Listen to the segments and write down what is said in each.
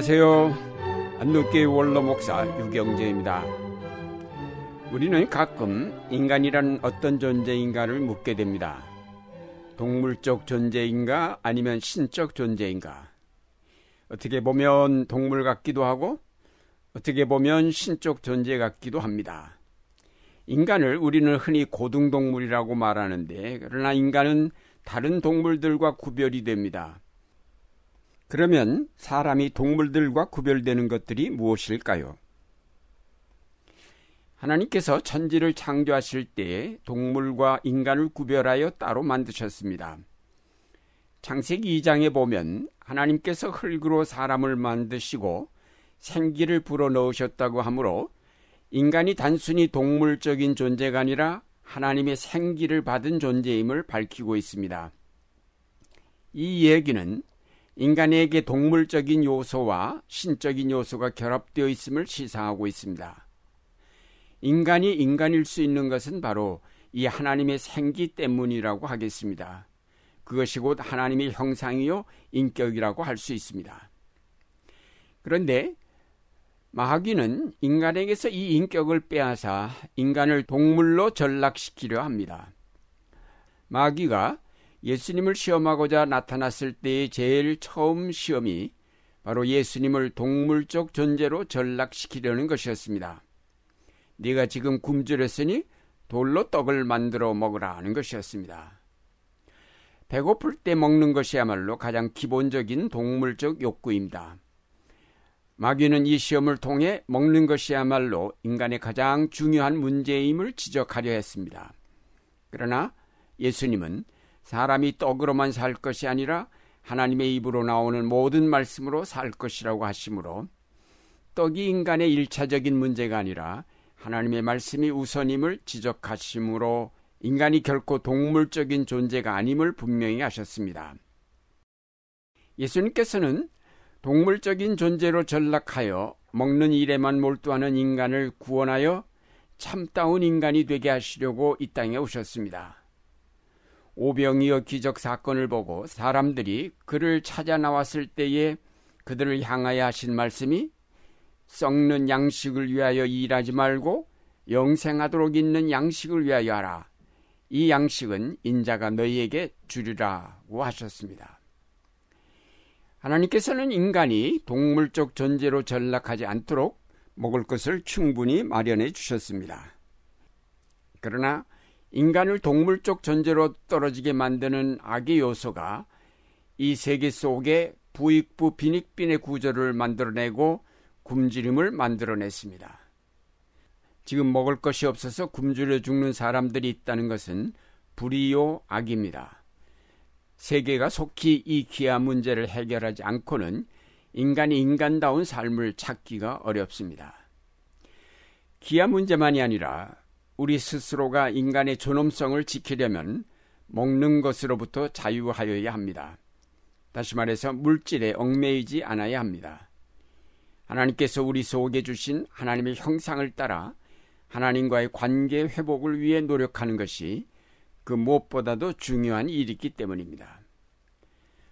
안녕하세요. 안동교회 원로 목사 유경재입니다. 우리는 가끔 인간이란 어떤 존재인가를 묻게 됩니다. 동물적 존재인가 아니면 신적 존재인가? 어떻게 보면 동물 같기도 하고 어떻게 보면 신적 존재 같기도 합니다. 인간을 우리는 흔히 고등동물이라고 말하는데 그러나 인간은 다른 동물들과 구별이 됩니다. 그러면 사람이 동물들과 구별되는 것들이 무엇일까요? 하나님께서 천지를 창조하실 때 동물과 인간을 구별하여 따로 만드셨습니다. 창세기 2장에 보면 하나님께서 흙으로 사람을 만드시고 생기를 불어넣으셨다고 하므로 인간이 단순히 동물적인 존재가 아니라 하나님의 생기를 받은 존재임을 밝히고 있습니다. 이 얘기는 인간에게 동물적인 요소와 신적인 요소가 결합되어 있음을 시사하고 있습니다. 인간이 인간일 수 있는 것은 바로 이 하나님의 생기 때문이라고 하겠습니다. 그것이 곧 하나님의 형상이요 인격이라고 할 수 있습니다. 그런데 마귀는 인간에게서 이 인격을 빼앗아 인간을 동물로 전락시키려 합니다. 마귀가 예수님을 시험하고자 나타났을 때의 제일 처음 시험이 바로 예수님을 동물적 존재로 전락시키려는 것이었습니다. 네가 지금 굶주렸으니 돌로 떡을 만들어 먹으라 하는 것이었습니다. 배고플 때 먹는 것이야말로 가장 기본적인 동물적 욕구입니다. 마귀는 이 시험을 통해 먹는 것이야말로 인간의 가장 중요한 문제임을 지적하려 했습니다. 그러나 예수님은 사람이 떡으로만 살 것이 아니라 하나님의 입으로 나오는 모든 말씀으로 살 것이라고 하시므로 떡이 인간의 일차적인 문제가 아니라 하나님의 말씀이 우선임을 지적하시므로 인간이 결코 동물적인 존재가 아님을 분명히 하셨습니다. 예수님께서는 동물적인 존재로 전락하여 먹는 일에만 몰두하는 인간을 구원하여 참다운 인간이 되게 하시려고 이 땅에 오셨습니다. 오병이어 기적 사건을 보고 사람들이 그를 찾아 나왔을 때에 그들을 향하여 하신 말씀이 썩는 양식을 위하여 일하지 말고 영생하도록 있는 양식을 위하여 하라. 이 양식은 인자가 너희에게 주리라고 하셨습니다. 하나님께서는 인간이 동물적 존재로 전락하지 않도록 먹을 것을 충분히 마련해 주셨습니다. 그러나 인간을 동물적 존재로 떨어지게 만드는 악의 요소가 이 세계 속에 부익부 빈익빈의 구조를 만들어내고 굶주림을 만들어냈습니다. 지금 먹을 것이 없어서 굶주려 죽는 사람들이 있다는 것은 불의요 악입니다. 세계가 속히 이 기아 문제를 해결하지 않고는 인간이 인간다운 삶을 찾기가 어렵습니다. 기아 문제만이 아니라 우리 스스로가 인간의 존엄성을 지키려면 먹는 것으로부터 자유하여야 합니다. 다시 말해서 물질에 얽매이지 않아야 합니다. 하나님께서 우리 속에 주신 하나님의 형상을 따라 하나님과의 관계 회복을 위해 노력하는 것이 그 무엇보다도 중요한 일이기 때문입니다.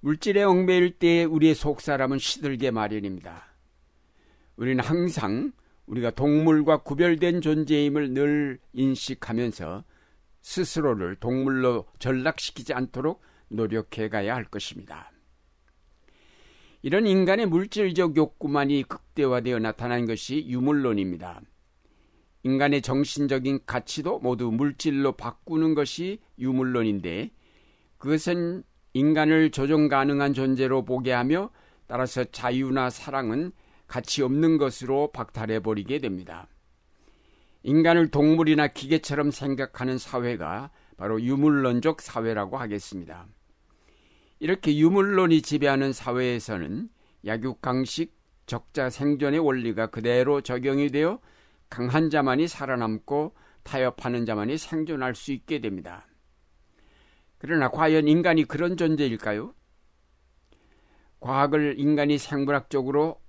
물질에 얽매일 때 우리의 속 사람은 시들게 마련입니다. 우리는 항상 우리가 동물과 구별된 존재임을 늘 인식하면서 스스로를 동물로 전락시키지 않도록 노력해 가야 할 것입니다. 이런 인간의 물질적 욕구만이 극대화되어 나타난 것이 유물론입니다. 인간의 정신적인 가치도 모두 물질로 바꾸는 것이 유물론인데 그것은 인간을 조정 가능한 존재로 보게 하며 따라서 자유나 사랑은 가치 없는 것으로 박탈해버리게 됩니다. 인간을 동물이나 기계처럼 생각하는 사회가 바로 유물론적 사회라고 하겠습니다. 이렇게 유물론이 지배하는 사회에서는 약육강식, 적자 생존의 원리가 그대로 적용이 되어 강한 자만이 살아남고 타협하는 자만이 생존할 수 있게 됩니다. 그러나 과연 인간이 그런 존재일까요? 과학을 인간이 생물학적으로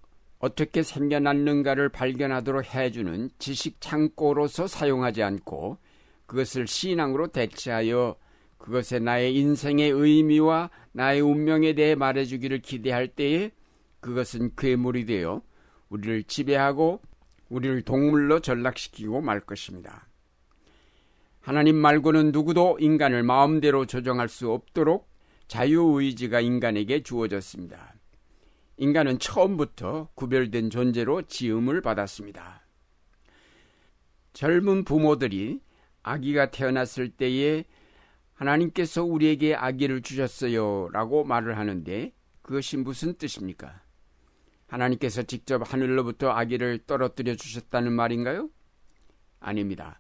어떻게 생겨났는가를 발견하도록 해주는 지식 창고로서 사용하지 않고 그것을 신앙으로 대체하여 그것에 나의 인생의 의미와 나의 운명에 대해 말해주기를 기대할 때에 그것은 괴물이 되어 우리를 지배하고 우리를 동물로 전락시키고 말 것입니다. 하나님 말고는 누구도 인간을 마음대로 조정할 수 없도록 자유의지가 인간에게 주어졌습니다. 인간은 처음부터 구별된 존재로 지음을 받았습니다. 젊은 부모들이 아기가 태어났을 때에 하나님께서 우리에게 아기를 주셨어요 라고 말을 하는데 그것이 무슨 뜻입니까? 하나님께서 직접 하늘로부터 아기를 떨어뜨려 주셨다는 말인가요? 아닙니다.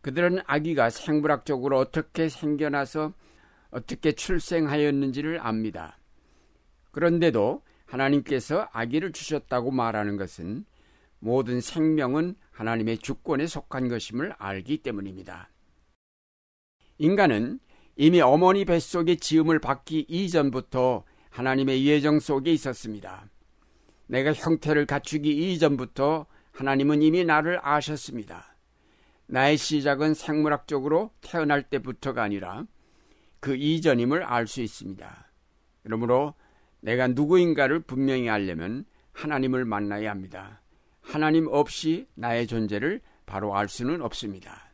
그들은 아기가 생물학적으로 어떻게 생겨나서 어떻게 출생하였는지를 압니다. 그런데도 하나님께서 아기를 주셨다고 말하는 것은 모든 생명은 하나님의 주권에 속한 것임을 알기 때문입니다. 인간은 이미 어머니 뱃속에 지음을 받기 이전부터 하나님의 예정 속에 있었습니다. 내가 형태를 갖추기 이전부터 하나님은 이미 나를 아셨습니다. 나의 시작은 생물학적으로 태어날 때부터가 아니라 그 이전임을 알 수 있습니다. 그러므로 내가 누구인가를 분명히 알려면 하나님을 만나야 합니다. 하나님 없이 나의 존재를 바로 알 수는 없습니다.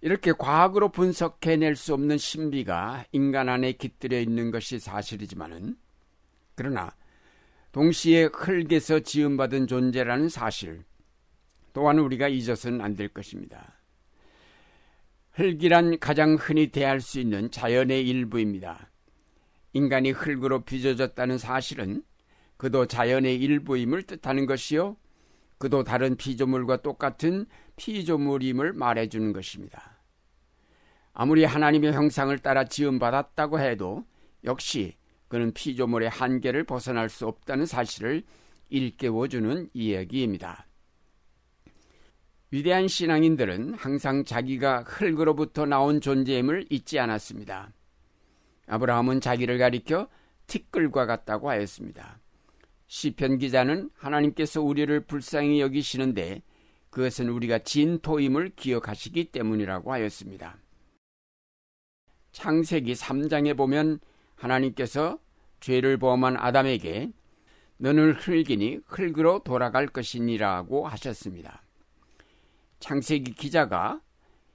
이렇게 과학으로 분석해낼 수 없는 신비가 인간 안에 깃들여 있는 것이 사실이지만은 그러나 동시에 흙에서 지음받은 존재라는 사실 또한 우리가 잊어서는 안 될 것입니다. 흙이란 가장 흔히 대할 수 있는 자연의 일부입니다. 인간이 흙으로 빚어졌다는 사실은 그도 자연의 일부임을 뜻하는 것이요. 그도 다른 피조물과 똑같은 피조물임을 말해주는 것입니다. 아무리 하나님의 형상을 따라 지음받았다고 해도 역시 그는 피조물의 한계를 벗어날 수 없다는 사실을 일깨워주는 이야기입니다. 위대한 신앙인들은 항상 자기가 흙으로부터 나온 존재임을 잊지 않았습니다. 아브라함은 자기를 가리켜 티끌과 같다고 하였습니다. 시편 기자는 하나님께서 우리를 불쌍히 여기시는데 그것은 우리가 진토임을 기억하시기 때문이라고 하였습니다. 창세기 3장에 보면 하나님께서 죄를 범한 아담에게 너는 흙이니 흙으로 돌아갈 것이니라고 하셨습니다. 창세기 기자가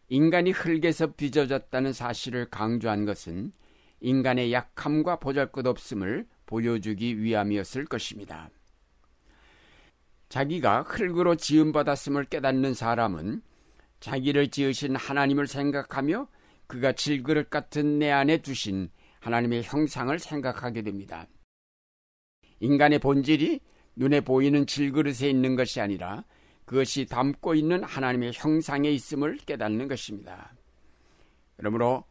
인간이 흙에서 빚어졌다는 사실을 강조한 것은 인간의 약함과 보잘것없음을 보여주기 위함이었을 것입니다. 자기가 흙으로 지음받았음을 깨닫는 사람은 자기를 지으신 하나님을 생각하며 그가 질그릇 같은 내 안에 두신 하나님의 형상을 생각하게 됩니다. 인간의 본질이 눈에 보이는 질그릇에 있는 것이 아니라 그것이 담고 있는 하나님의 형상에 있음을 깨닫는 것입니다. 그러므로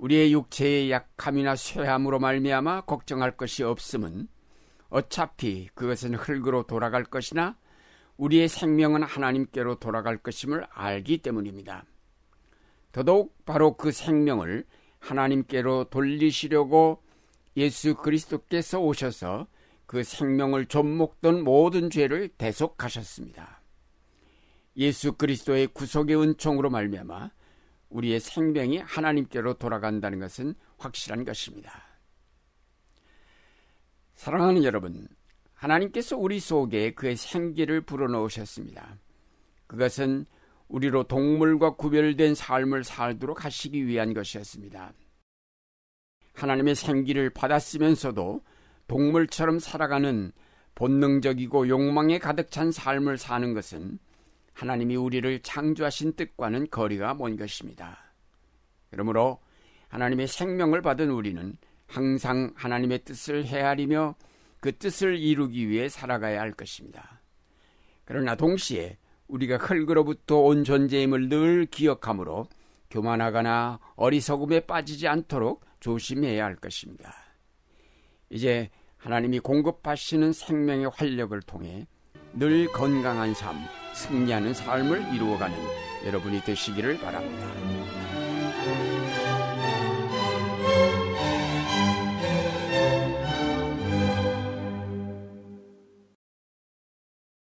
우리의 육체의 약함이나 쇠함으로 말미암아 걱정할 것이 없음은 어차피 그것은 흙으로 돌아갈 것이나 우리의 생명은 하나님께로 돌아갈 것임을 알기 때문입니다. 더더욱 바로 그 생명을 하나님께로 돌리시려고 예수 그리스도께서 오셔서 그 생명을 좀먹던 모든 죄를 대속하셨습니다. 예수 그리스도의 구속의 은총으로 말미암아 우리의 생명이 하나님께로 돌아간다는 것은 확실한 것입니다. 사랑하는 여러분, 하나님께서 우리 속에 그의 생기를 불어넣으셨습니다. 그것은 우리로 동물과 구별된 삶을 살도록 하시기 위한 것이었습니다. 하나님의 생기를 받았으면서도 동물처럼 살아가는 본능적이고 욕망에 가득 찬 삶을 사는 것은 하나님이 우리를 창조하신 뜻과는 거리가 먼 것입니다. 그러므로 하나님의 생명을 받은 우리는 항상 하나님의 뜻을 헤아리며 그 뜻을 이루기 위해 살아가야 할 것입니다. 그러나 동시에 우리가 흙으로부터 온 존재임을 늘 기억하므로 교만하거나 어리석음에 빠지지 않도록 조심해야 할 것입니다. 이제 하나님이 공급하시는 생명의 활력을 통해 늘 건강한 삶, 승리하는 삶을 이루어가는 여러분이 되시기를 바랍니다.